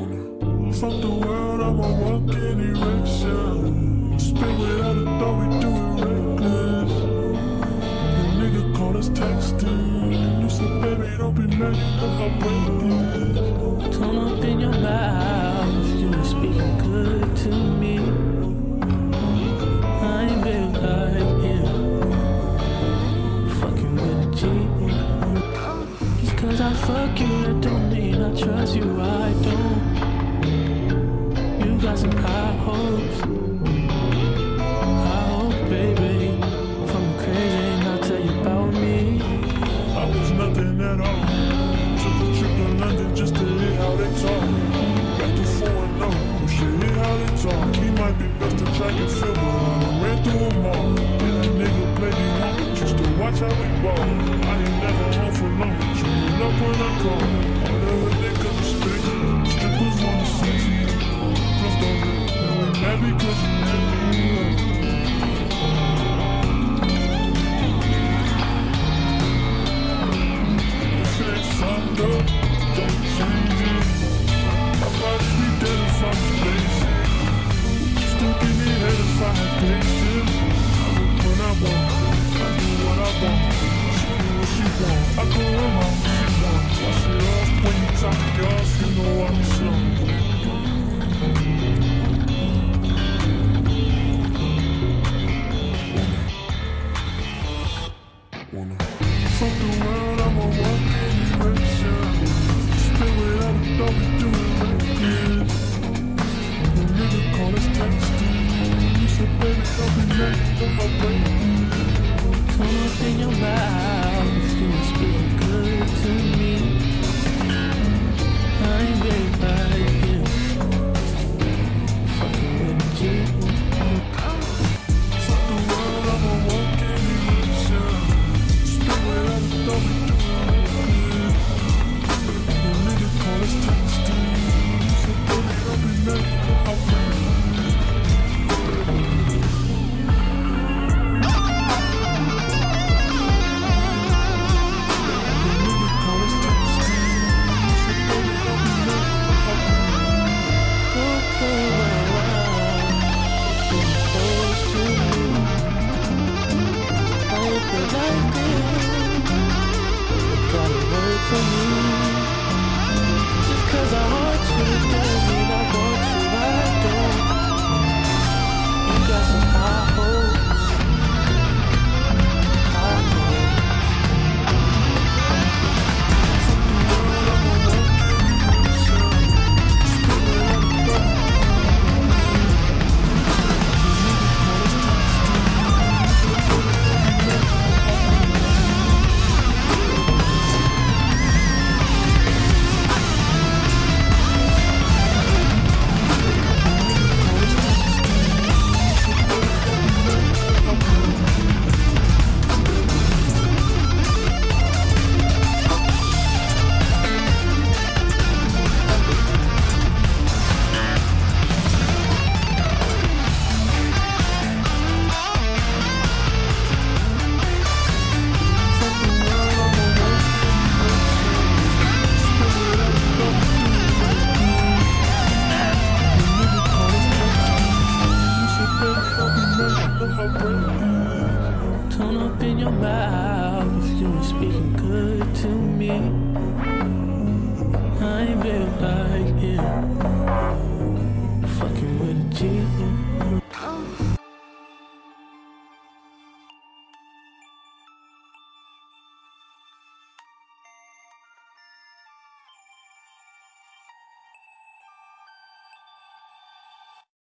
Fuck the world, I'm a walking erection. Spit without a thought, we do it reckless. The nigga called us texting. You said, baby, don't be mad, you know how break is. Turn up in your mouth, you were speaking good to me. I ain't been like you. Fucking with a G. Just cause I fuck you, that don't mean I trust you, I don't. High hope, baby. From crazy, and I'll tell me. I was nothing at all. Took a trip to London just to hear how they talk. Back to oh, shit, hear how they talk. He might be best track and field, but I ran through nigga played just to watch how we ball. Fucked in your mouth, for me. I ain't been like you. Fucking with a G.